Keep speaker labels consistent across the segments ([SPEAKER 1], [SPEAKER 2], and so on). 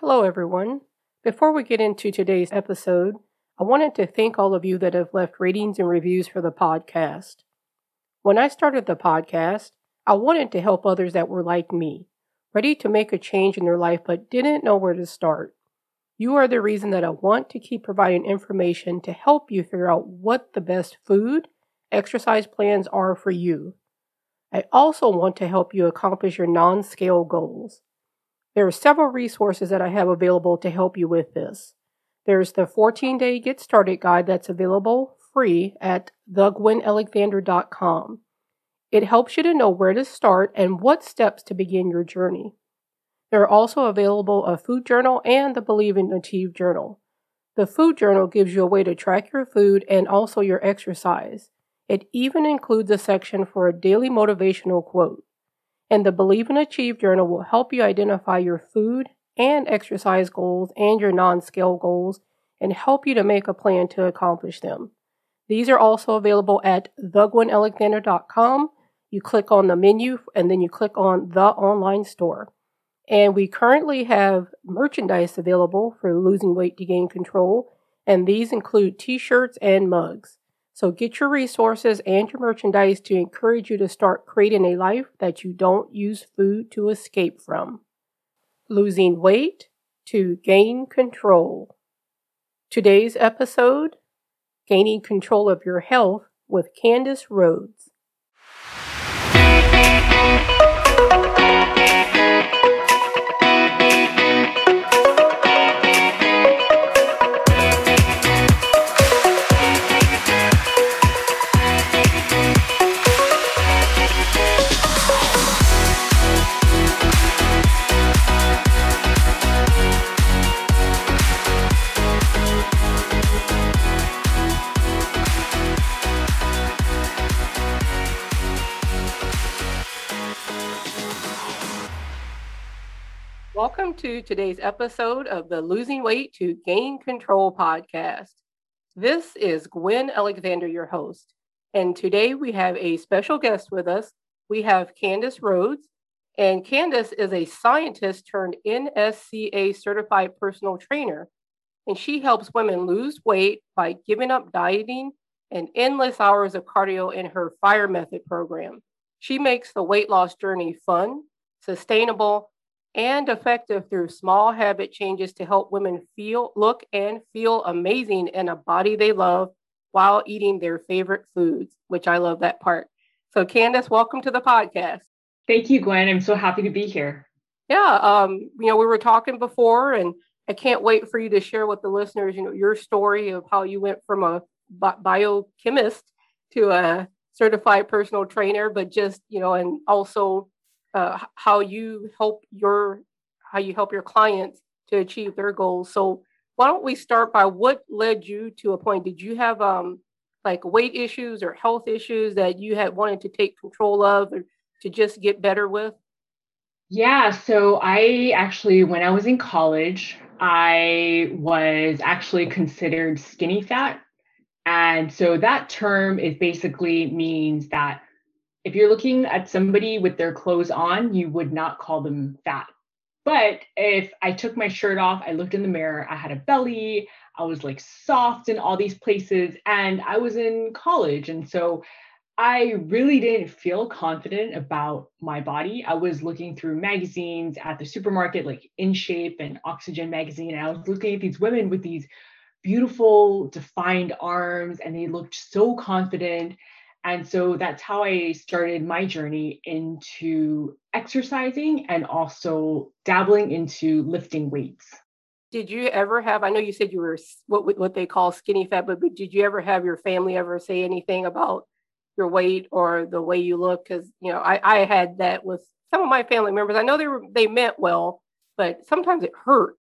[SPEAKER 1] Hello, everyone. Before we get into today's episode, I wanted to thank all of you that have left ratings and reviews for the podcast. When I started the podcast, I wanted to help others that were like me, ready to make a change in their life but didn't know where to start. You are the reason that I want to keep providing information to help you figure out what the best food, exercise plans are for you. I also want to help you accomplish your non scale goals. There are several resources that I have available to help you with this. There's the 14 day Get Started guide that's available free at thegwenalexander.com. It helps you to know where to start and what steps to begin your journey. There are also available a food journal and the Believe and Achieve journal. The food journal gives you a way to track your food and also your exercise. It even includes a section for a daily motivational quote. And the Believe and Achieve journal will help you identify your food and exercise goals and your non scale goals and help you to make a plan to accomplish them. These are also available at thegwenalexander.com. You click on the menu and then you click on the online store. And we currently have merchandise available for losing weight to gain control, and these include t shirts and mugs. So get your resources and your merchandise to encourage you to start creating a life that you don't use food to escape from. Losing weight to gain control. Today's episode Gaining Control of Your Health with Candace Rhodes. Welcome to today's episode of the Losing Weight to Gain Control podcast. This is Gwen Alexander, your host. And today we have a special guest with us. We have Candace Rhodes. And Candace is a scientist turned NSCA certified personal trainer. And she helps women lose weight by giving up dieting and endless hours of cardio in her FIRE method program. She makes the weight loss journey fun, sustainable, and effective through small habit changes to help women feel, look, and feel amazing in a body they love while eating their favorite foods, which I love that part. So, Candace, welcome to the podcast.
[SPEAKER 2] Thank you, Gwen. I'm so happy to be here.
[SPEAKER 1] Yeah, um, you know, we were talking before, and I can't wait for you to share with the listeners, you know, your story of how you went from a biochemist to a certified personal trainer, but just, you know, and also uh, how you help your how you help your clients to achieve their goals. So why don't we start by what led you to a point? Did you have um, like weight issues or health issues that you had wanted to take control of or to just get better with?
[SPEAKER 2] Yeah, so I actually, when I was in college, I was actually considered skinny fat. And so that term is basically means that if you're looking at somebody with their clothes on, you would not call them fat. But if I took my shirt off, I looked in the mirror, I had a belly, I was like soft in all these places, and I was in college. And so I really didn't feel confident about my body. I was looking through magazines at the supermarket, like In Shape and Oxygen magazine, and I was looking at these women with these beautiful, defined arms, and they looked so confident. And so that's how I started my journey into exercising and also dabbling into lifting weights.
[SPEAKER 1] Did you ever have, I know you said you were what, what they call skinny fat, but did you ever have your family ever say anything about your weight or the way you look? Because, you know, I, I had that with some of my family members. I know they were, they meant well, but sometimes it hurt.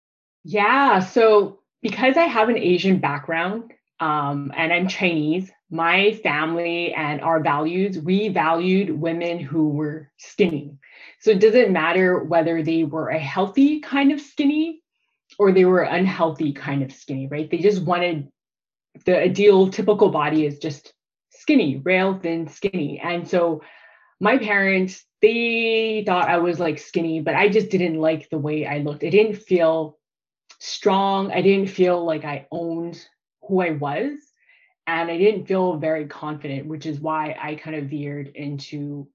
[SPEAKER 2] Yeah. So because I have an Asian background um, and I'm Chinese, my family and our values, we valued women who were skinny. So it doesn't matter whether they were a healthy kind of skinny or they were unhealthy kind of skinny, right? They just wanted the ideal typical body is just skinny, rail thin, skinny. And so my parents, they thought I was like skinny, but I just didn't like the way I looked. It didn't feel strong. I didn't feel like I owned who I was. And I didn't feel very confident, which is why I kind of veered into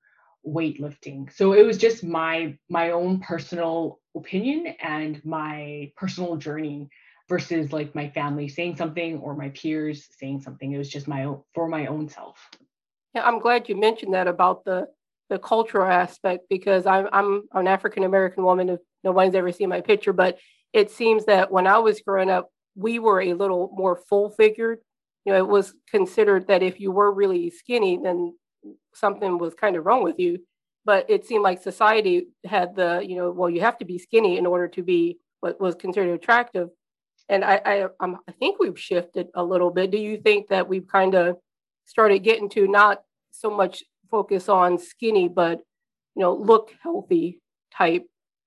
[SPEAKER 2] weightlifting. So it was just my my own personal opinion and my personal journey versus like my family saying something or my peers saying something. It was just my own for my own self.
[SPEAKER 1] Yeah, I'm glad you mentioned that about the the cultural aspect because I'm I'm an African American woman. If nobody's ever seen my picture, but it seems that when I was growing up, we were a little more full figured. You know, it was considered that if you were really skinny, then something was kind of wrong with you. But it seemed like society had the, you know, well, you have to be skinny in order to be what was considered attractive. And I, I, I'm, I think we've shifted a little bit. Do you think that we've kind of started getting to not so much focus on skinny, but you know, look healthy type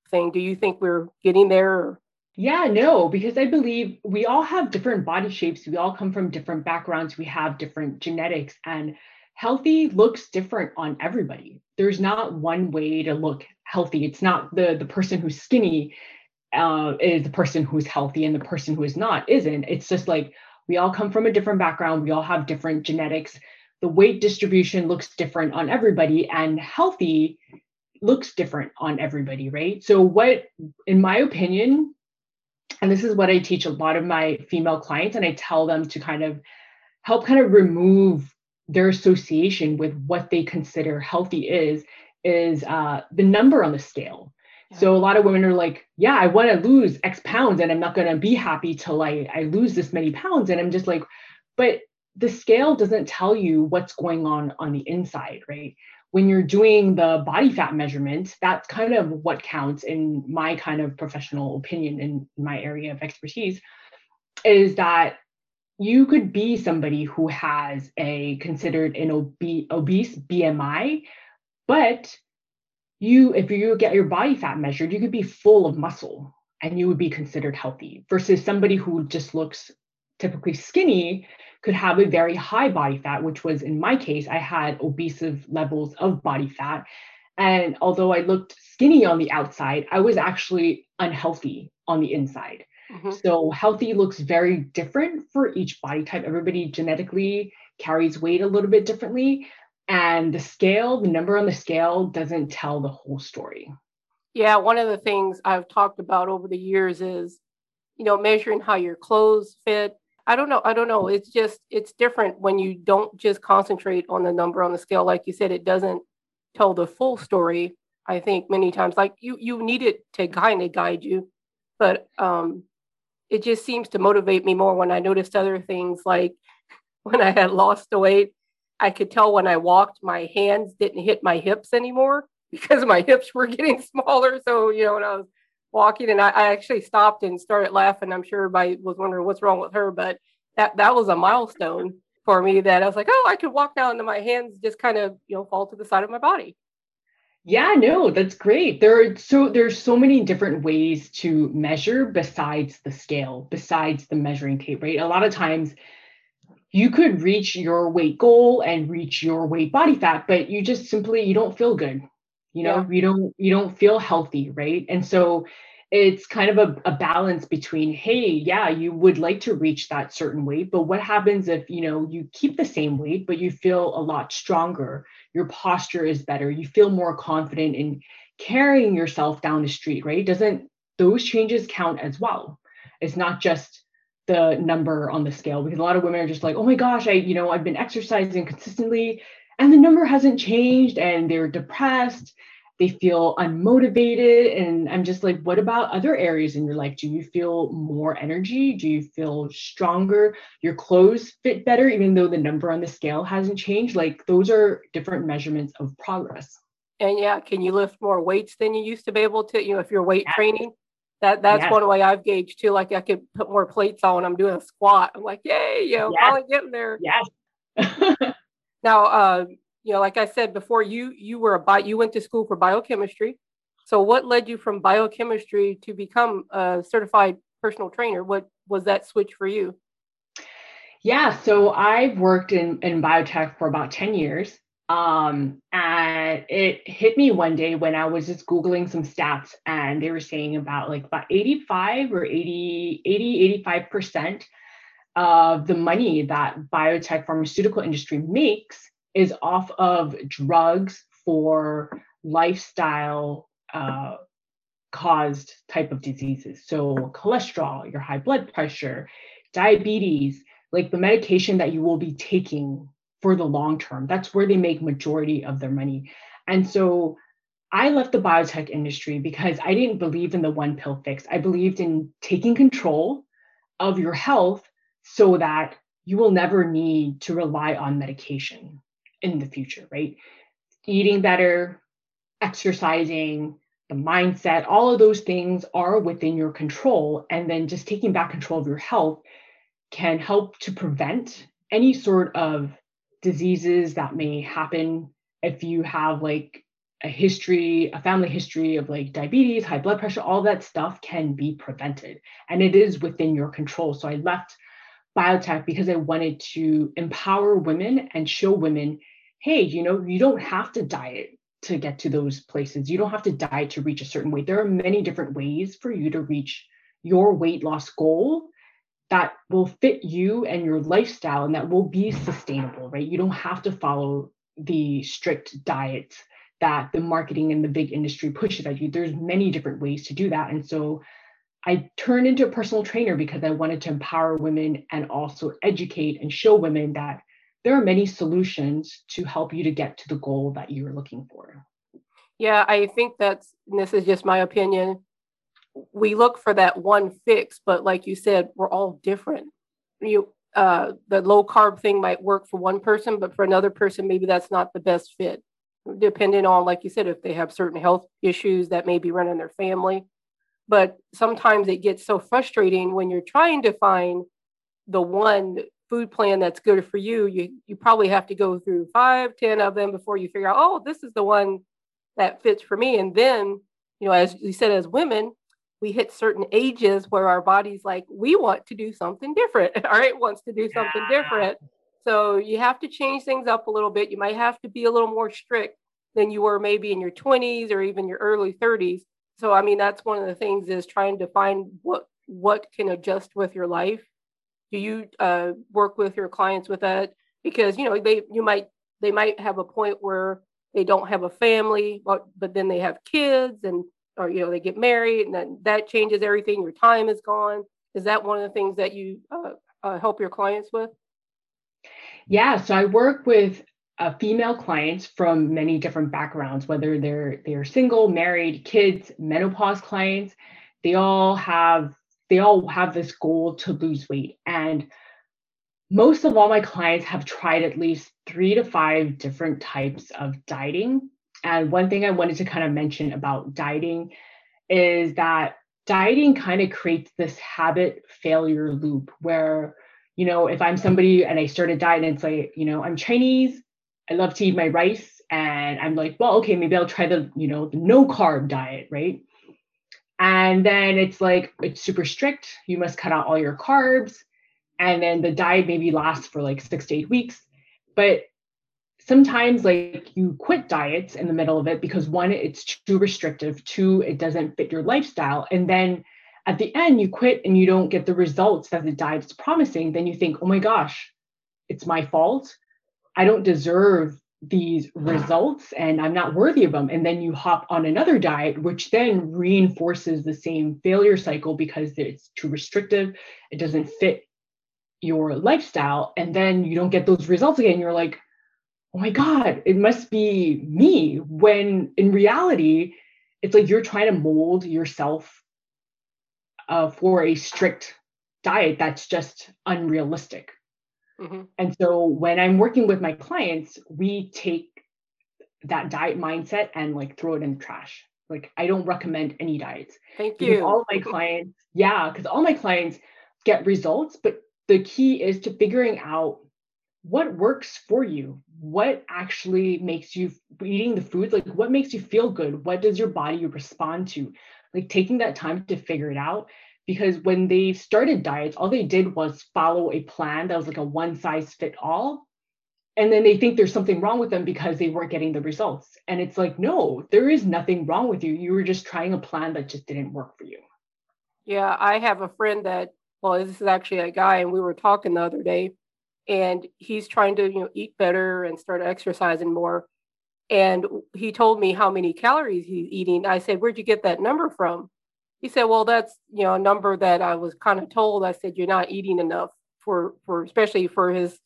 [SPEAKER 1] thing? Do you think we're getting there? Or?
[SPEAKER 2] Yeah, no, because I believe we all have different body shapes. We all come from different backgrounds. We have different genetics, and healthy looks different on everybody. There's not one way to look healthy. It's not the the person who's skinny uh, is the person who's healthy, and the person who is not isn't. It's just like we all come from a different background. We all have different genetics. The weight distribution looks different on everybody, and healthy looks different on everybody, right? So, what, in my opinion, and this is what I teach a lot of my female clients, and I tell them to kind of help kind of remove their association with what they consider healthy is is uh, the number on the scale. Yeah. So a lot of women are like, yeah, I want to lose X pounds, and I'm not going to be happy till I I lose this many pounds. And I'm just like, but the scale doesn't tell you what's going on on the inside, right? When you're doing the body fat measurement, that's kind of what counts in my kind of professional opinion in my area of expertise is that you could be somebody who has a considered an obe- obese BMI, but you, if you get your body fat measured, you could be full of muscle and you would be considered healthy versus somebody who just looks typically skinny could have a very high body fat, which was in my case, I had obese levels of body fat. And although I looked skinny on the outside, I was actually unhealthy on the inside. Mm-hmm. So healthy looks very different for each body type. Everybody genetically carries weight a little bit differently. And the scale, the number on the scale doesn't tell the whole story.
[SPEAKER 1] Yeah, one of the things I've talked about over the years is, you know, measuring how your clothes fit, I don't know. I don't know. It's just it's different when you don't just concentrate on the number on the scale. Like you said, it doesn't tell the full story. I think many times, like you you need it to kind of guide you, but um, it just seems to motivate me more when I noticed other things. Like when I had lost the weight, I could tell when I walked, my hands didn't hit my hips anymore because my hips were getting smaller. So you know, when I was walking and I, I, actually stopped and started laughing. I'm sure everybody was wondering what's wrong with her, but that that was a milestone for me that I was like, oh, I could walk now and my hands just kind of, you know, fall to the side of my body.
[SPEAKER 2] Yeah, no, that's great. There are so there's so many different ways to measure besides the scale, besides the measuring tape, right? A lot of times you could reach your weight goal and reach your weight body fat, but you just simply you don't feel good you know yeah. you don't you don't feel healthy right? And so it's kind of a, a balance between hey yeah you would like to reach that certain weight but what happens if you know you keep the same weight but you feel a lot stronger? Your posture is better. You feel more confident in carrying yourself down the street right? Doesn't those changes count as well? It's not just the number on the scale because a lot of women are just like oh my gosh i you know i've been exercising consistently and the number hasn't changed and they're depressed they feel unmotivated and i'm just like what about other areas in your life do you feel more energy do you feel stronger your clothes fit better even though the number on the scale hasn't changed like those are different measurements of progress
[SPEAKER 1] and yeah can you lift more weights than you used to be able to you know if you're weight yes. training that that's yes. one way I've gauged too. Like I could put more plates on. I'm doing a squat. I'm like, yay, you know, yes. finally getting there.
[SPEAKER 2] Yes.
[SPEAKER 1] Now, uh, you know, like I said before, you you were a bio, you went to school for biochemistry. So, what led you from biochemistry to become a certified personal trainer? What was that switch for you?
[SPEAKER 2] Yeah, so I've worked in in biotech for about ten years, Um, and it hit me one day when I was just Googling some stats and they were saying about like about 85 or 80, 80, 85% of the money that biotech pharmaceutical industry makes is off of drugs for lifestyle uh, caused type of diseases. So cholesterol, your high blood pressure, diabetes, like the medication that you will be taking for the long term. That's where they make majority of their money. And so I left the biotech industry because I didn't believe in the one pill fix. I believed in taking control of your health so that you will never need to rely on medication in the future, right? Eating better, exercising, the mindset, all of those things are within your control. And then just taking back control of your health can help to prevent any sort of diseases that may happen if you have like a history, a family history of like diabetes, high blood pressure, all that stuff can be prevented. And it is within your control. So I left biotech because I wanted to empower women and show women hey, you know, you don't have to diet to get to those places. You don't have to diet to reach a certain weight. There are many different ways for you to reach your weight loss goal that will fit you and your lifestyle and that will be sustainable, right? You don't have to follow the strict diets that the marketing and the big industry pushes at you. There's many different ways to do that. And so I turned into a personal trainer because I wanted to empower women and also educate and show women that there are many solutions to help you to get to the goal that you're looking for.
[SPEAKER 1] Yeah, I think that's, this is just my opinion. We look for that one fix, but like you said, we're all different. You, uh, the low carb thing might work for one person, but for another person, maybe that's not the best fit, depending on, like you said, if they have certain health issues that may be running their family. But sometimes it gets so frustrating when you're trying to find the one food plan that's good for you, you you probably have to go through five, ten of them before you figure out, oh, this is the one that fits for me. And then, you know, as you said, as women, we hit certain ages where our body's like, we want to do something different. All right, wants to do something yeah. different. So you have to change things up a little bit. You might have to be a little more strict than you were maybe in your 20s or even your early 30s. So I mean, that's one of the things is trying to find what what can adjust with your life. Do you uh, work with your clients with that? Because you know they you might they might have a point where they don't have a family but, but then they have kids and or you know they get married and then that changes everything. Your time is gone. Is that one of the things that you uh, uh, help your clients with?
[SPEAKER 2] Yeah so i work with uh, female clients from many different backgrounds whether they're they're single married kids menopause clients they all have they all have this goal to lose weight. And most of all my clients have tried at least three to five different types of dieting. And one thing I wanted to kind of mention about dieting is that dieting kind of creates this habit failure loop where, you know, if I'm somebody and I start a diet and it's like, you know, I'm Chinese, I love to eat my rice, and I'm like, well, okay, maybe I'll try the, you know, the no carb diet, right? And then it's like, it's super strict. You must cut out all your carbs. And then the diet maybe lasts for like six to eight weeks. But sometimes, like, you quit diets in the middle of it because one, it's too restrictive, two, it doesn't fit your lifestyle. And then at the end, you quit and you don't get the results that the diet is promising. Then you think, oh my gosh, it's my fault. I don't deserve these results and I'm not worthy of them. And then you hop on another diet, which then reinforces the same failure cycle because it's too restrictive, it doesn't fit your lifestyle. And then you don't get those results again. You're like, oh my God, it must be me. When in reality, it's like you're trying to mold yourself uh, for a strict diet that's just unrealistic. Mm-hmm. And so when I'm working with my clients, we take that diet mindset and like throw it in the trash. Like I don't recommend any diets.
[SPEAKER 1] Thank you.
[SPEAKER 2] All my clients, yeah, because all my clients get results, but the key is to figuring out what works for you what actually makes you eating the foods like what makes you feel good what does your body respond to like taking that time to figure it out because when they started diets, all they did was follow a plan that was like a one size fit all. and then they think there's something wrong with them because they weren't getting the results. And it's like no there is nothing wrong with you. You were just trying a plan that just didn't work for you.
[SPEAKER 1] Yeah i have a friend that well this is actually a guy and we were talking the other day and he's trying to you know eat better and start exercising more. And he told me how many calories he's eating. I said where'd you get that number from he said well that's you know a number that i was kind of told i said you're not eating enough for for especially for his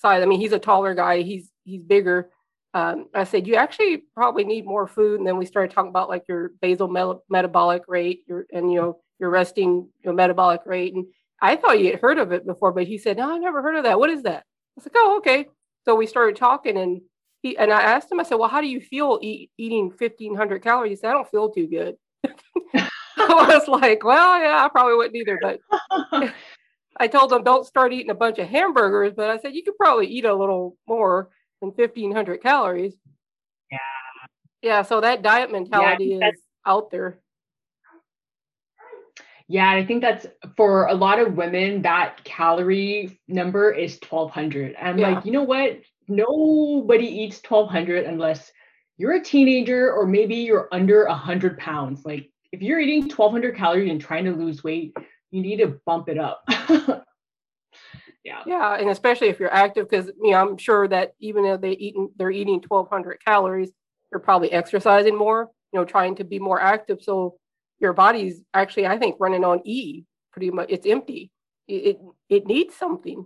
[SPEAKER 1] size. I mean, he's a taller guy. He's he's bigger. Um, I said you actually probably need more food, and then we started talking about like your basal me- metabolic rate, your and you know your resting your metabolic rate. And I thought you had heard of it before, but he said no, I never heard of that. What is that? I was like, oh, okay. So we started talking, and he and I asked him. I said, well, how do you feel eat, eating fifteen hundred calories? He said, I don't feel too good. I was like, well, yeah, I probably wouldn't either, but I told them don't start eating a bunch of hamburgers, but I said you could probably eat a little more than 1500 calories.
[SPEAKER 2] Yeah.
[SPEAKER 1] Yeah. So that diet mentality yeah, is out there.
[SPEAKER 2] Yeah, I think that's for a lot of women, that calorie number is 1200. I'm yeah. like, you know what? Nobody eats 1200 unless you're a teenager or maybe you're under 100 pounds. Like, if you're eating 1200 calories and trying to lose weight, you need to bump it up.
[SPEAKER 1] yeah. Yeah, and especially if you're active, because you know I'm sure that even though they eating they're eating 1,200 calories, they're probably exercising more. You know, trying to be more active. So your body's actually, I think, running on E. Pretty much, it's empty. It it, it needs something.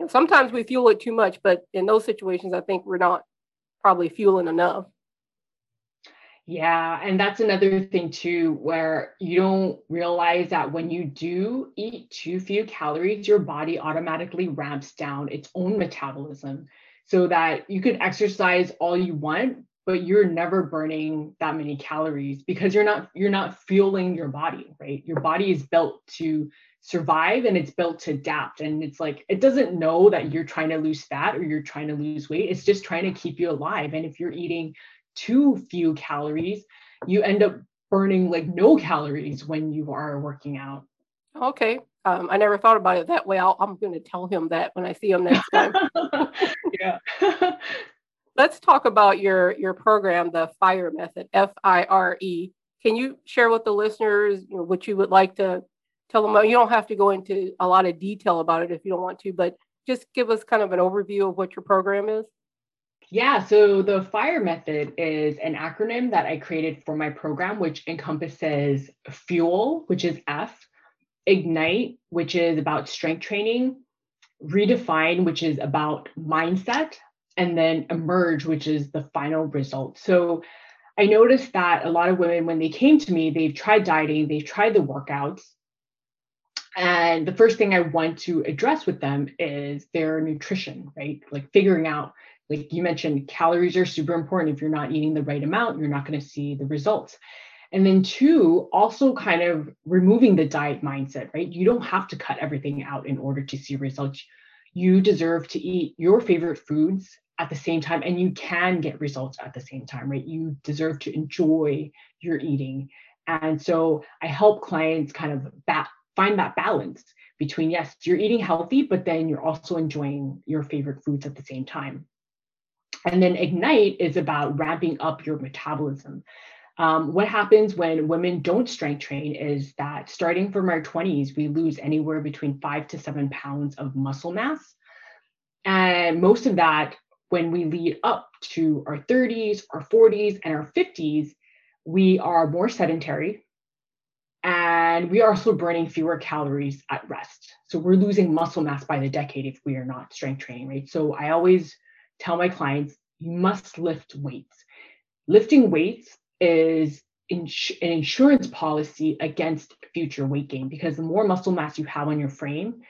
[SPEAKER 1] And sometimes we fuel it too much, but in those situations, I think we're not probably fueling enough.
[SPEAKER 2] Yeah, and that's another thing too, where you don't realize that when you do eat too few calories, your body automatically ramps down its own metabolism so that you can exercise all you want, but you're never burning that many calories because you're not you're not fueling your body, right? Your body is built to survive and it's built to adapt and it's like it doesn't know that you're trying to lose fat or you're trying to lose weight it's just trying to keep you alive and if you're eating too few calories, you end up burning like no calories when you are working out.
[SPEAKER 1] Okay. Um, I never thought about it that way. i am going to tell him that when I see him next time.
[SPEAKER 2] yeah.
[SPEAKER 1] Let's talk about your your program, the FIRE method, F I R E. Can you share with the listeners you know, what you would like to tell them? You don't have to go into a lot of detail about it if you don't want to, but just give us kind of an overview of what your program is.
[SPEAKER 2] Yeah, so the FIRE method is an acronym that I created for my program, which encompasses fuel, which is F, ignite, which is about strength training, redefine, which is about mindset, and then emerge, which is the final result. So I noticed that a lot of women, when they came to me, they've tried dieting, they've tried the workouts. And the first thing I want to address with them is their nutrition, right? Like figuring out like you mentioned, calories are super important. If you're not eating the right amount, you're not going to see the results. And then, two, also kind of removing the diet mindset, right? You don't have to cut everything out in order to see results. You deserve to eat your favorite foods at the same time, and you can get results at the same time, right? You deserve to enjoy your eating. And so I help clients kind of ba- find that balance between, yes, you're eating healthy, but then you're also enjoying your favorite foods at the same time. And then Ignite is about ramping up your metabolism. Um, what happens when women don't strength train is that starting from our 20s, we lose anywhere between five to seven pounds of muscle mass. And most of that, when we lead up to our 30s, our 40s, and our 50s, we are more sedentary and we are also burning fewer calories at rest. So we're losing muscle mass by the decade if we are not strength training, right? So I always tell my clients you must lift weights. Lifting weights is ins- an insurance policy against future weight gain because the more muscle mass you have on your frame,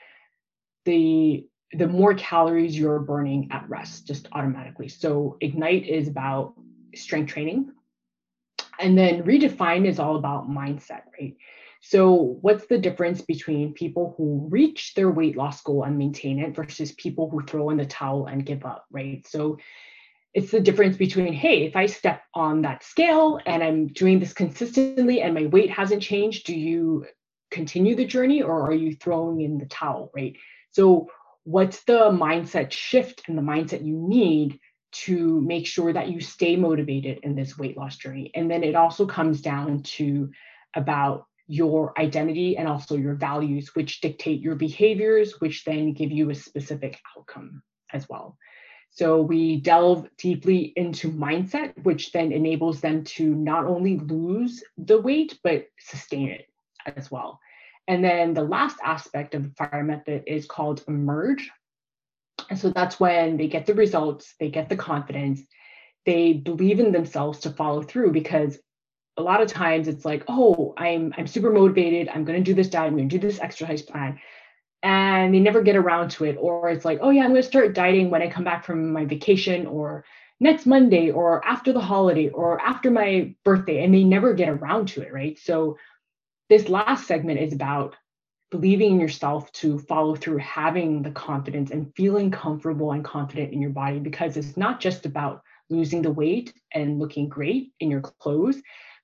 [SPEAKER 2] the the more calories you're burning at rest just automatically. So Ignite is about strength training. And then redefine is all about mindset, right? So, what's the difference between people who reach their weight loss goal and maintain it versus people who throw in the towel and give up, right? So, it's the difference between, hey, if I step on that scale and I'm doing this consistently and my weight hasn't changed, do you continue the journey or are you throwing in the towel, right? So, what's the mindset shift and the mindset you need to make sure that you stay motivated in this weight loss journey. And then it also comes down to about your identity and also your values, which dictate your behaviors, which then give you a specific outcome as well. So we delve deeply into mindset, which then enables them to not only lose the weight, but sustain it as well. And then the last aspect of the fire method is called emerge. And so that's when they get the results, they get the confidence, they believe in themselves to follow through because a lot of times it's like, oh, I'm I'm super motivated, I'm gonna do this diet, I'm gonna do this exercise plan. And they never get around to it. Or it's like, oh yeah, I'm gonna start dieting when I come back from my vacation or next Monday or after the holiday or after my birthday. And they never get around to it, right? So this last segment is about believing in yourself to follow through, having the confidence and feeling comfortable and confident in your body because it's not just about losing the weight and looking great in your clothes,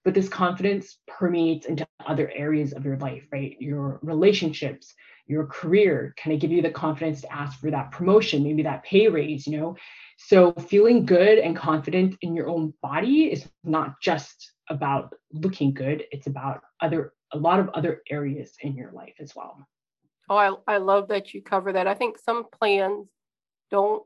[SPEAKER 2] but this confidence permeates into other areas of your life, right? Your relationships, your career. Can I give you the confidence to ask for that promotion, maybe that pay raise, you know? So feeling good and confident in your own body is not just about looking good, it's about other a lot of other areas in your life as well.
[SPEAKER 1] Oh, I, I love that you cover that. I think some plans don't,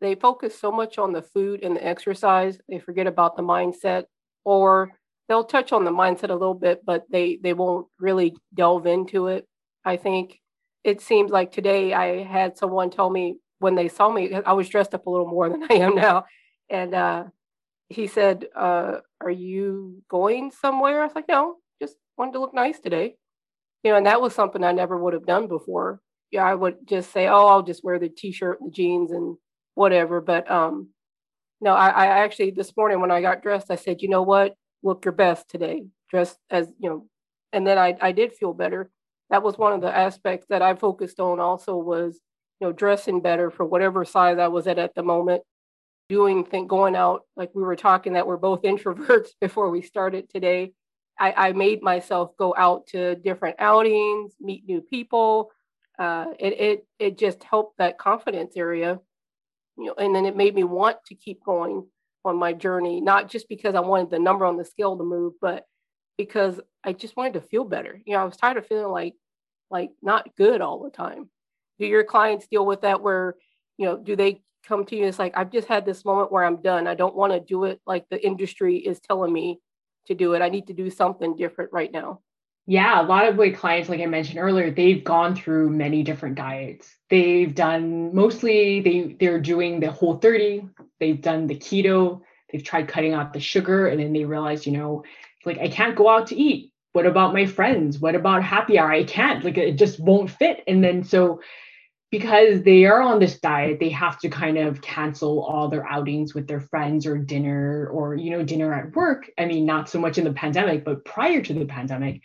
[SPEAKER 1] they focus so much on the food and the exercise, they forget about the mindset, or they'll touch on the mindset a little bit, but they, they won't really delve into it. I think it seems like today I had someone tell me when they saw me, I was dressed up a little more than I am now. And uh, he said, uh, Are you going somewhere? I was like, No, just wanted to look nice today. You know, and that was something I never would have done before. Yeah, I would just say, oh, I'll just wear the t-shirt, and the jeans, and whatever. But um, no, I, I actually this morning when I got dressed, I said, you know what, look your best today. Dress as you know, and then I I did feel better. That was one of the aspects that I focused on. Also was you know dressing better for whatever size I was at at the moment. Doing think going out like we were talking that we're both introverts before we started today I, I made myself go out to different outings, meet new people. Uh, it, it it just helped that confidence area, you know, and then it made me want to keep going on my journey, not just because I wanted the number on the scale to move, but because I just wanted to feel better. You know, I was tired of feeling like like not good all the time. Do your clients deal with that where, you know, do they come to you? It's like, I've just had this moment where I'm done. I don't want to do it like the industry is telling me to do it. I need to do something different right now.
[SPEAKER 2] Yeah, a lot of my clients, like I mentioned earlier, they've gone through many different diets. They've done mostly they they're doing the whole 30, they've done the keto, they've tried cutting out the sugar, and then they realize, you know, like I can't go out to eat. What about my friends? What about happy hour? I can't, like it just won't fit. And then so because they are on this diet, they have to kind of cancel all their outings with their friends or dinner or, you know, dinner at work. I mean, not so much in the pandemic, but prior to the pandemic.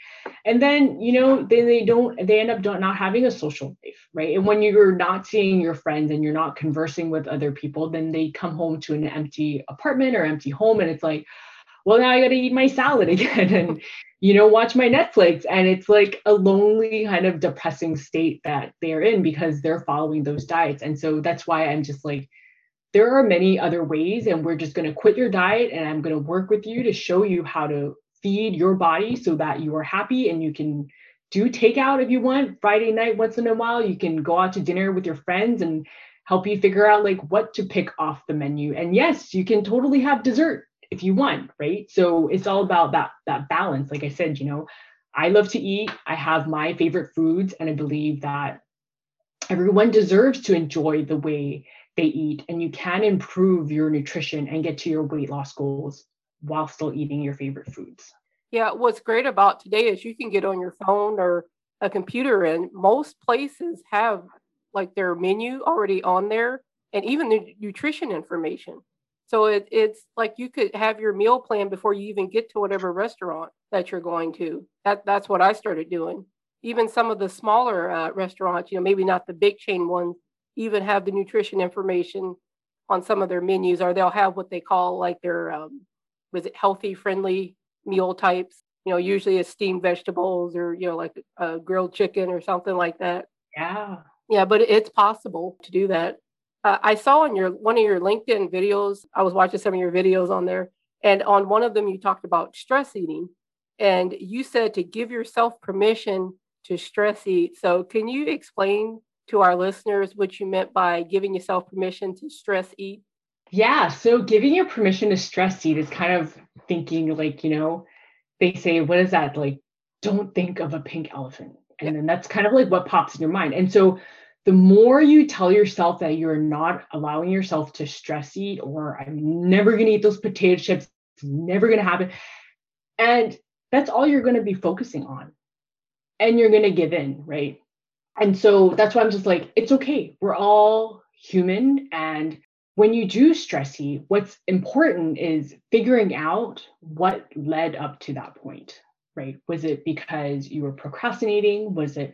[SPEAKER 2] And then, you know, then they don't, they end up not having a social life, right? And when you're not seeing your friends and you're not conversing with other people, then they come home to an empty apartment or empty home. And it's like, well, now I got to eat my salad again. and, you know, watch my Netflix. And it's like a lonely, kind of depressing state that they're in because they're following those diets. And so that's why I'm just like, there are many other ways, and we're just going to quit your diet and I'm going to work with you to show you how to feed your body so that you are happy and you can do takeout if you want Friday night once in a while. You can go out to dinner with your friends and help you figure out like what to pick off the menu. And yes, you can totally have dessert if you want, right? So it's all about that that balance. Like I said, you know, I love to eat. I have my favorite foods, and I believe that everyone deserves to enjoy the way they eat, and you can improve your nutrition and get to your weight loss goals while still eating your favorite foods.
[SPEAKER 1] Yeah, what's great about today is you can get on your phone or a computer, and most places have like their menu already on there, and even the nutrition information. So it, it's like you could have your meal plan before you even get to whatever restaurant that you're going to. That that's what I started doing. Even some of the smaller uh, restaurants, you know, maybe not the big chain ones, even have the nutrition information on some of their menus, or they'll have what they call like their um, was it healthy friendly meal types. You know, usually it's steamed vegetables or you know like a grilled chicken or something like that.
[SPEAKER 2] Yeah.
[SPEAKER 1] Yeah, but it's possible to do that. Uh, I saw on your one of your LinkedIn videos, I was watching some of your videos on there, and on one of them you talked about stress eating, and you said to give yourself permission to stress eat. So, can you explain to our listeners what you meant by giving yourself permission to stress eat?
[SPEAKER 2] Yeah, so giving your permission to stress eat is kind of thinking like, you know, they say, what is that? Like, don't think of a pink elephant. And then that's kind of like what pops in your mind. And so the more you tell yourself that you're not allowing yourself to stress eat, or I'm never going to eat those potato chips, it's never going to happen. And that's all you're going to be focusing on. And you're going to give in, right? And so that's why I'm just like, it's okay. We're all human. And when you do stress eat, what's important is figuring out what led up to that point, right? Was it because you were procrastinating? Was it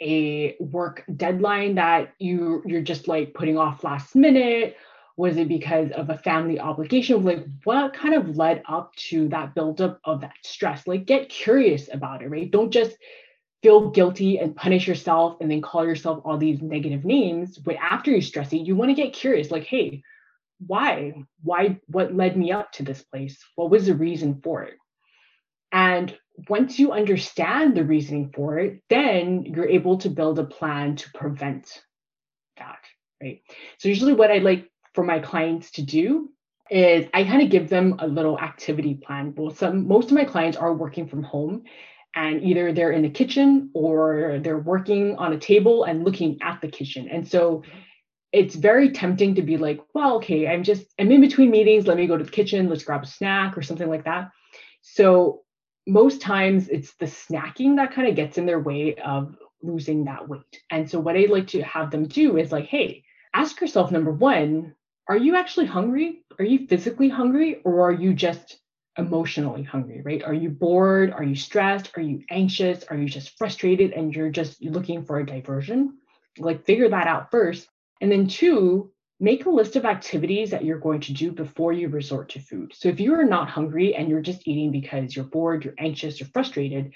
[SPEAKER 2] a work deadline that you you're just like putting off last minute? Was it because of a family obligation? Like what kind of led up to that buildup of that stress? Like get curious about it, right? Don't just feel guilty and punish yourself and then call yourself all these negative names but after you're stressing you want to get curious like hey why why what led me up to this place what was the reason for it and once you understand the reasoning for it then you're able to build a plan to prevent that right so usually what i like for my clients to do is i kind of give them a little activity plan well some most of my clients are working from home and either they're in the kitchen or they're working on a table and looking at the kitchen. And so it's very tempting to be like, well, okay, I'm just, I'm in between meetings. Let me go to the kitchen. Let's grab a snack or something like that. So most times it's the snacking that kind of gets in their way of losing that weight. And so what I'd like to have them do is like, hey, ask yourself number one, are you actually hungry? Are you physically hungry? Or are you just emotionally hungry, right? Are you bored? Are you stressed? Are you anxious? Are you just frustrated and you're just looking for a diversion? Like figure that out first. And then two, make a list of activities that you're going to do before you resort to food. So if you are not hungry and you're just eating because you're bored, you're anxious, you're frustrated,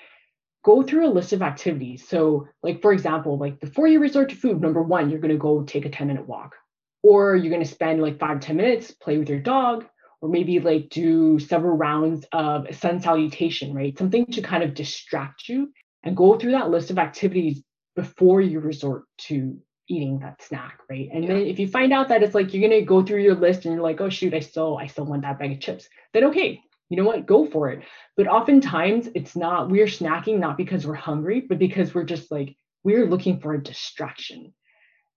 [SPEAKER 2] go through a list of activities. So like for example, like before you resort to food, number 1, you're going to go take a 10 minute walk or you're going to spend like 5 10 minutes play with your dog or maybe like do several rounds of sun salutation, right? Something to kind of distract you and go through that list of activities before you resort to eating that snack, right? And yeah. then if you find out that it's like you're gonna go through your list and you're like, oh shoot, I still I still want that bag of chips, then okay, you know what, go for it. But oftentimes it's not we're snacking not because we're hungry, but because we're just like we're looking for a distraction.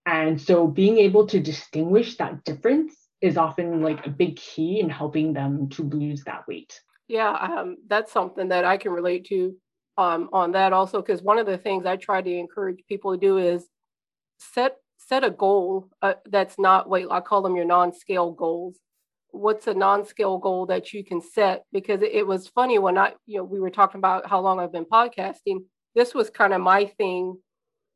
[SPEAKER 2] And so being able to distinguish that difference is often like a big key in helping them to lose that weight.
[SPEAKER 1] Yeah, um, that's something that I can relate to um, on that also because one of the things I try to encourage people to do is set set a goal uh, that's not wait I call them your non-scale goals. What's a non-scale goal that you can set? Because it, it was funny when I you know we were talking about how long I've been podcasting. This was kind of my thing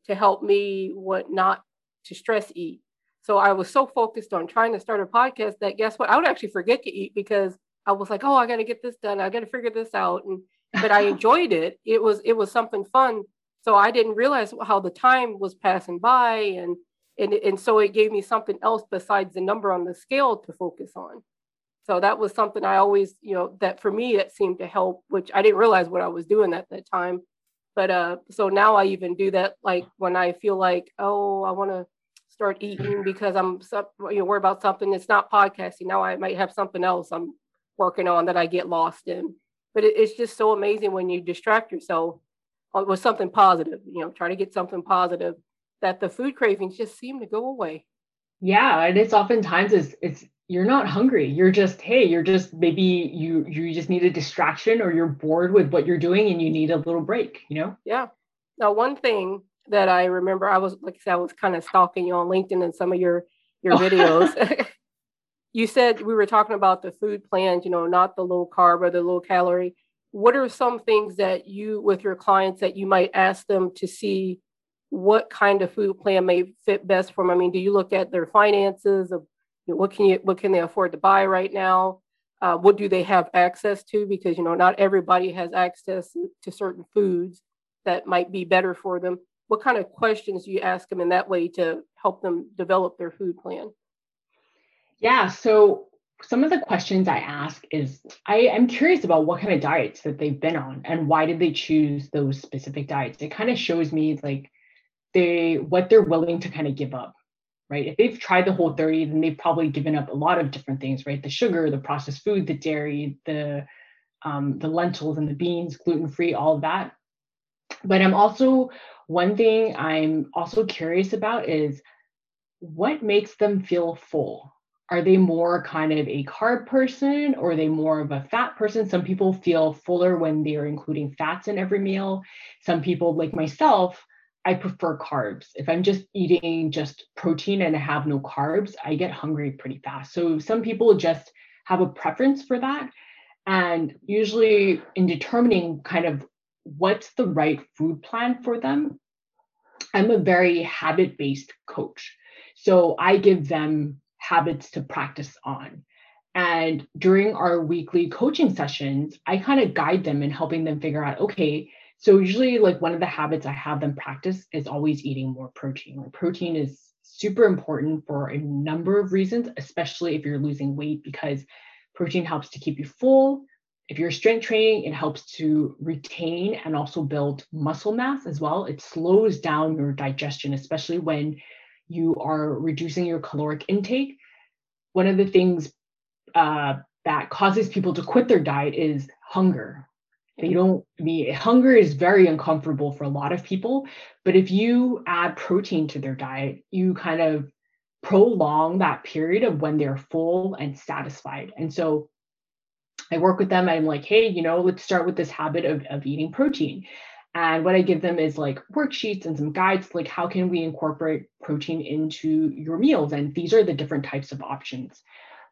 [SPEAKER 1] to help me what not to stress eat so I was so focused on trying to start a podcast that guess what? I would actually forget to eat because I was like, oh, I got to get this done. I got to figure this out. And but I enjoyed it. It was it was something fun. So I didn't realize how the time was passing by, and and and so it gave me something else besides the number on the scale to focus on. So that was something I always, you know, that for me it seemed to help, which I didn't realize what I was doing at that time. But uh, so now I even do that, like when I feel like, oh, I want to start eating because I'm you know worried about something. It's not podcasting now. I might have something else I'm working on that I get lost in. But it, it's just so amazing when you distract yourself with something positive. You know, try to get something positive that the food cravings just seem to go away.
[SPEAKER 2] Yeah, and it's oftentimes it's it's you're not hungry. You're just hey, you're just maybe you you just need a distraction or you're bored with what you're doing and you need a little break. You know?
[SPEAKER 1] Yeah. Now, one thing that I remember I was like I said, I was kind of stalking you on LinkedIn and some of your your videos. you said we were talking about the food plans, you know, not the low carb or the low calorie. What are some things that you with your clients that you might ask them to see what kind of food plan may fit best for them? I mean, do you look at their finances of what can you what can they afford to buy right now? Uh, what do they have access to? Because you know, not everybody has access to certain foods that might be better for them what kind of questions do you ask them in that way to help them develop their food plan?
[SPEAKER 2] Yeah, so some of the questions I ask is I am curious about what kind of diets that they've been on and why did they choose those specific diets. It kind of shows me like they what they're willing to kind of give up, right? If they've tried the whole 30, then they've probably given up a lot of different things, right? The sugar, the processed food, the dairy, the um, the lentils and the beans, gluten free, all that. But I'm also one thing I'm also curious about is what makes them feel full are they more kind of a carb person or are they more of a fat person? Some people feel fuller when they are including fats in every meal. Some people, like myself, I prefer carbs. If I'm just eating just protein and I have no carbs, I get hungry pretty fast. So some people just have a preference for that. And usually, in determining kind of what's the right food plan for them, I'm a very habit based coach. So I give them habits to practice on. And during our weekly coaching sessions, I kind of guide them in helping them figure out okay, so usually, like one of the habits I have them practice is always eating more protein. Like protein is super important for a number of reasons, especially if you're losing weight, because protein helps to keep you full. If you're strength training, it helps to retain and also build muscle mass as well. It slows down your digestion, especially when you are reducing your caloric intake. One of the things uh, that causes people to quit their diet is hunger. They don't mean hunger is very uncomfortable for a lot of people, but if you add protein to their diet, you kind of prolong that period of when they're full and satisfied. And so I work with them. I'm like, hey, you know, let's start with this habit of, of eating protein. And what I give them is like worksheets and some guides, like how can we incorporate protein into your meals? And these are the different types of options.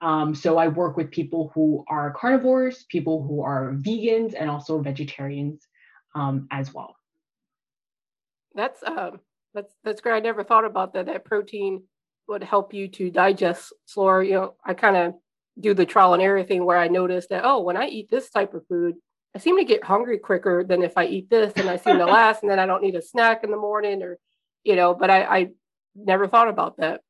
[SPEAKER 2] Um, so I work with people who are carnivores, people who are vegans, and also vegetarians um, as well.
[SPEAKER 1] That's um, that's that's great. I never thought about that. That protein would help you to digest slower. You know, I kind of do the trial and error thing where I notice that oh, when I eat this type of food, I seem to get hungry quicker than if I eat this and I seem to last and then I don't need a snack in the morning or, you know, but I, I never thought about that.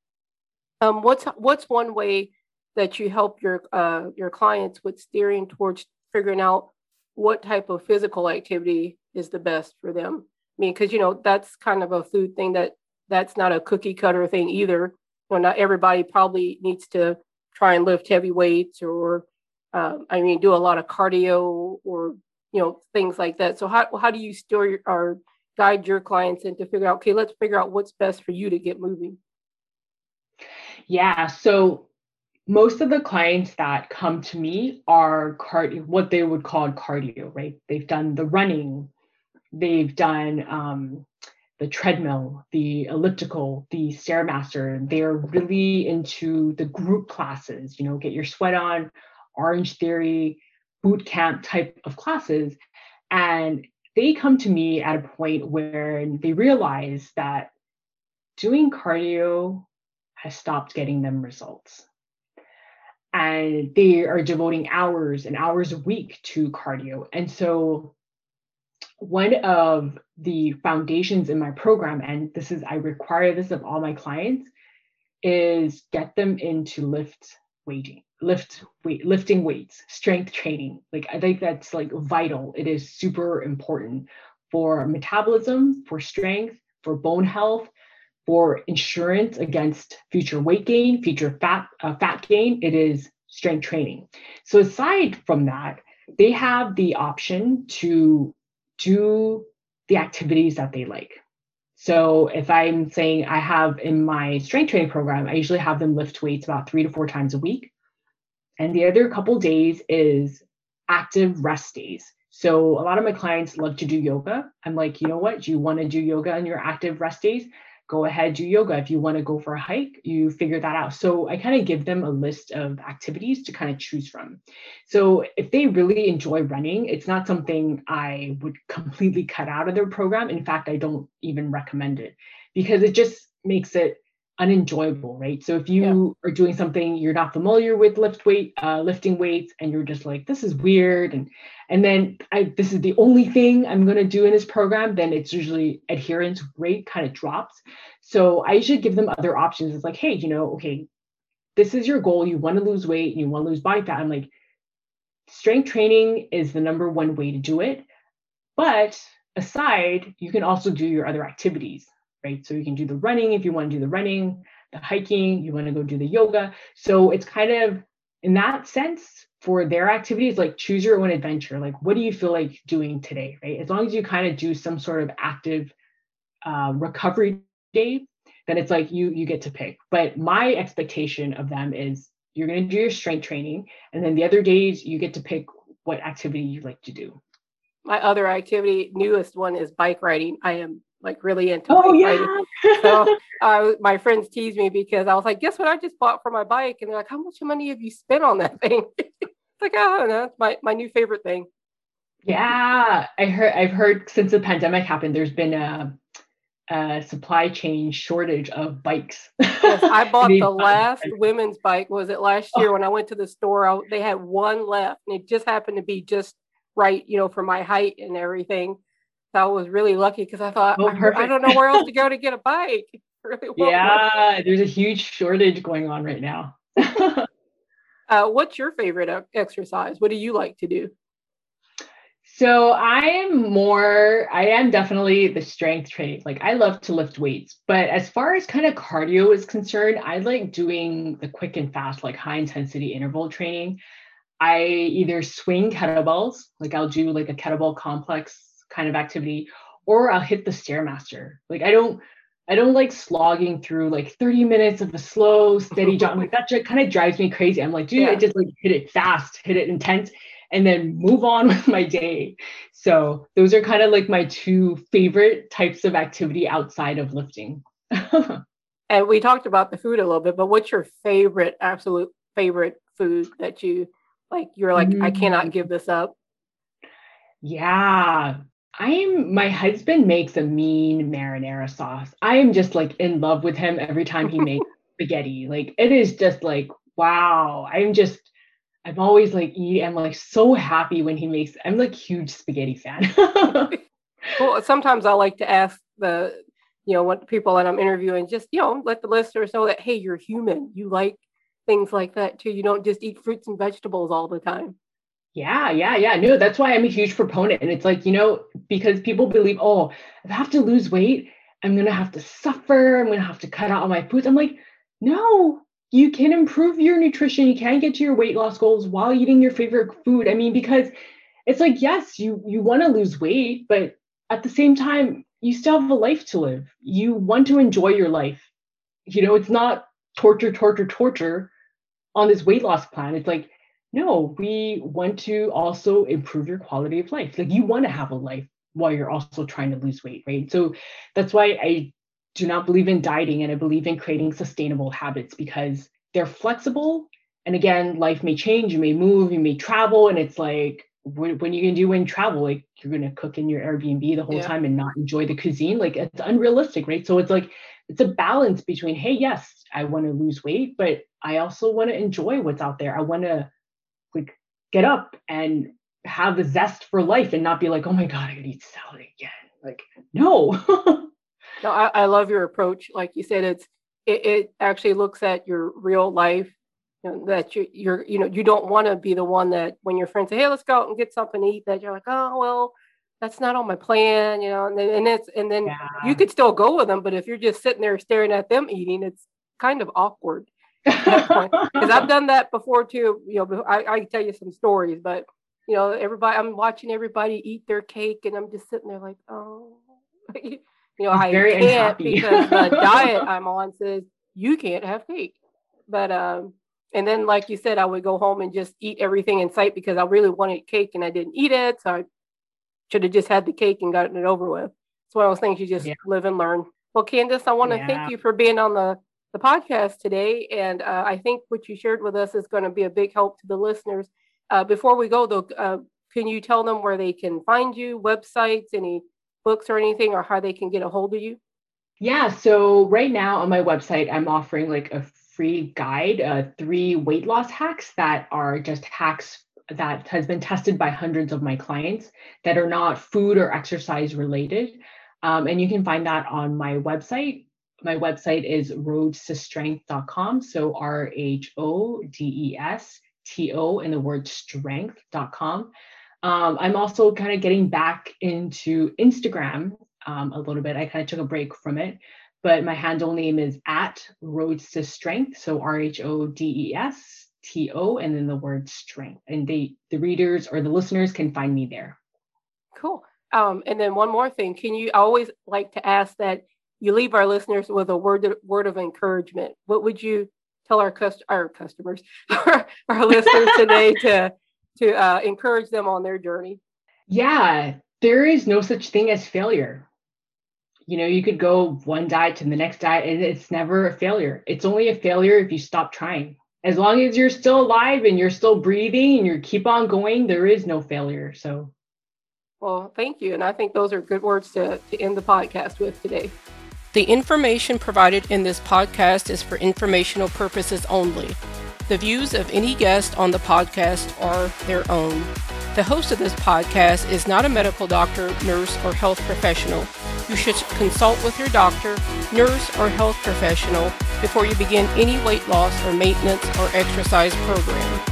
[SPEAKER 1] Um, what's what's one way that you help your uh, your clients with steering towards figuring out what type of physical activity is the best for them? I mean, because you know that's kind of a food thing that that's not a cookie cutter thing either. Well, not everybody probably needs to try and lift heavy weights or um, I mean, do a lot of cardio or you know things like that. So how how do you steer or guide your clients into figure out okay, let's figure out what's best for you to get moving?
[SPEAKER 2] Yeah, so most of the clients that come to me are cardio, what they would call cardio, right? They've done the running, they've done um, the treadmill, the elliptical, the stairmaster. They're really into the group classes. You know, get your sweat on, Orange Theory, boot camp type of classes. And they come to me at a point where they realize that doing cardio has stopped getting them results. And they are devoting hours and hours a week to cardio. And so, one of the foundations in my program, and this is, I require this of all my clients, is get them into lift weighting lift weight lifting weights strength training. Like i think that's like vital. It is super important for metabolism for strength for bone health for insurance against future weight gain future fat uh, fat gain. It is strength training. So aside from that they have the option to do the activities that they like so if i'm saying i have in my strength training program i usually have them lift weights about three to four times a week and the other couple days is active rest days. So a lot of my clients love to do yoga. I'm like, you know what? Do you want to do yoga on your active rest days? Go ahead, do yoga. If you want to go for a hike, you figure that out. So I kind of give them a list of activities to kind of choose from. So if they really enjoy running, it's not something I would completely cut out of their program. In fact, I don't even recommend it because it just makes it unenjoyable, right? So if you yeah. are doing something you're not familiar with lift weight, uh, lifting weights, and you're just like, this is weird, and and then I this is the only thing I'm gonna do in this program, then it's usually adherence rate kind of drops. So I should give them other options. It's like, hey, you know, okay, this is your goal. You want to lose weight, you want to lose body fat. I'm like, strength training is the number one way to do it. But aside, you can also do your other activities right? So you can do the running if you want to do the running, the hiking, you want to go do the yoga. So it's kind of in that sense for their activities, like choose your own adventure. Like, what do you feel like doing today, right? As long as you kind of do some sort of active uh, recovery day, then it's like you you get to pick. But my expectation of them is you're going to do your strength training, and then the other days you get to pick what activity you like to do.
[SPEAKER 1] My other activity, newest one, is bike riding. I am like really into
[SPEAKER 2] oh, yeah.
[SPEAKER 1] so uh, my friends tease me because I was like, guess what I just bought for my bike? And they're like, how much money have you spent on that thing? it's like, oh no, it's my, my new favorite thing.
[SPEAKER 2] Yeah. I heard I've heard since the pandemic happened, there's been a, a supply chain shortage of bikes.
[SPEAKER 1] yes, I bought the last women's bike. Was it last year oh. when I went to the store? I, they had one left, and it just happened to be just right, you know, for my height and everything. I was really lucky because I thought oh, I, I, don't know where else to go to get a bike.
[SPEAKER 2] Really yeah, there's a huge shortage going on right now.
[SPEAKER 1] uh, what's your favorite exercise? What do you like to do?
[SPEAKER 2] So I am more, I am definitely the strength training. Like I love to lift weights, but as far as kind of cardio is concerned, I like doing the quick and fast, like high intensity interval training. I either swing kettlebells, like I'll do like a kettlebell complex kind of activity, or I'll hit the stairmaster. Like I don't I don't like slogging through like 30 minutes of a slow, steady jump. Like that just kind of drives me crazy. I'm like, dude, yeah. I just like hit it fast, hit it intense, and then move on with my day. So those are kind of like my two favorite types of activity outside of lifting.
[SPEAKER 1] and we talked about the food a little bit, but what's your favorite, absolute favorite food that you like? You're like, mm. I cannot give this up.
[SPEAKER 2] Yeah, I'm my husband makes a mean marinara sauce. I am just like in love with him every time he makes spaghetti. Like it is just like wow. I'm just I'm always like eating. I'm like so happy when he makes. I'm like huge spaghetti fan.
[SPEAKER 1] well, sometimes I like to ask the you know what people that I'm interviewing just you know let the listeners know that hey you're human. You like things like that too. You don't just eat fruits and vegetables all the time.
[SPEAKER 2] Yeah, yeah, yeah. No, that's why I'm a huge proponent. And it's like, you know, because people believe, oh, if I have to lose weight, I'm going to have to suffer. I'm going to have to cut out all my foods. I'm like, no, you can improve your nutrition. You can get to your weight loss goals while eating your favorite food. I mean, because it's like, yes, you you want to lose weight, but at the same time, you still have a life to live. You want to enjoy your life. You know, it's not torture, torture, torture on this weight loss plan. It's like, no, we want to also improve your quality of life. Like you want to have a life while you're also trying to lose weight, right? So that's why I do not believe in dieting and I believe in creating sustainable habits because they're flexible. And again, life may change, you may move, you may travel, and it's like, what, when you can do when travel, like you're gonna cook in your Airbnb the whole yeah. time and not enjoy the cuisine, like it's unrealistic, right? So it's like it's a balance between, hey, yes, I want to lose weight, but I also want to enjoy what's out there. I want to get up and have the zest for life and not be like, oh my God, I could eat salad again. Like, no.
[SPEAKER 1] no, I, I, love your approach. Like you said, it's it, it actually looks at your real life. You know, that you, you're, you know, you don't want to be the one that when your friends say, "Hey, let's go out and get something to eat," that you're like, "Oh, well, that's not on my plan," you know, and then and it's and then yeah. you could still go with them, but if you're just sitting there staring at them eating, it's kind of awkward because I've done that before too. You know, I, I can tell you some stories, but you know, everybody, I'm watching everybody eat their cake, and I'm just sitting there like, oh, you know, I can't unhappy. because the diet I'm on says you can't have cake. But um, and then like you said, I would go home and just eat everything in sight because I really wanted cake and I didn't eat it, so I should have just had the cake and gotten it over with. It's one of those things you just yeah. live and learn. Well, Candace, I want to yeah. thank you for being on the the podcast today. And uh, I think what you shared with us is going to be a big help to the listeners. Uh, before we go, though, uh, can you tell them where they can find you, websites, any books or anything, or how they can get a hold of you?
[SPEAKER 2] Yeah. So right now on my website, I'm offering like a free guide, uh, three weight loss hacks that are just hacks that has been tested by hundreds of my clients that are not food or exercise related. Um, and you can find that on my website. My website is rhodestostrength.com. So R H O D E S T O and the word strength.com. Um, I'm also kind of getting back into Instagram um, a little bit. I kind of took a break from it, but my handle name is at Rhodes to Strength. So R H O D E S T O and then the word strength. And they, the readers or the listeners can find me there.
[SPEAKER 1] Cool. Um, and then one more thing, can you I always like to ask that you leave our listeners with a word of, word of encouragement? What would you tell our cust- our customers, our, our listeners today to to uh, encourage them on their journey?
[SPEAKER 2] Yeah, there is no such thing as failure. You know, you could go one diet to the next diet, and it's never a failure. It's only a failure if you stop trying. As long as you're still alive and you're still breathing and you keep on going, there is no failure. So,
[SPEAKER 1] well, thank you. And I think those are good words to, to end the podcast with today. The information provided in this podcast is for informational purposes only. The views of any guest on the podcast are their own. The host of this podcast is not a medical doctor, nurse, or health professional. You should consult with your doctor, nurse, or health professional before you begin any weight loss or maintenance or exercise program.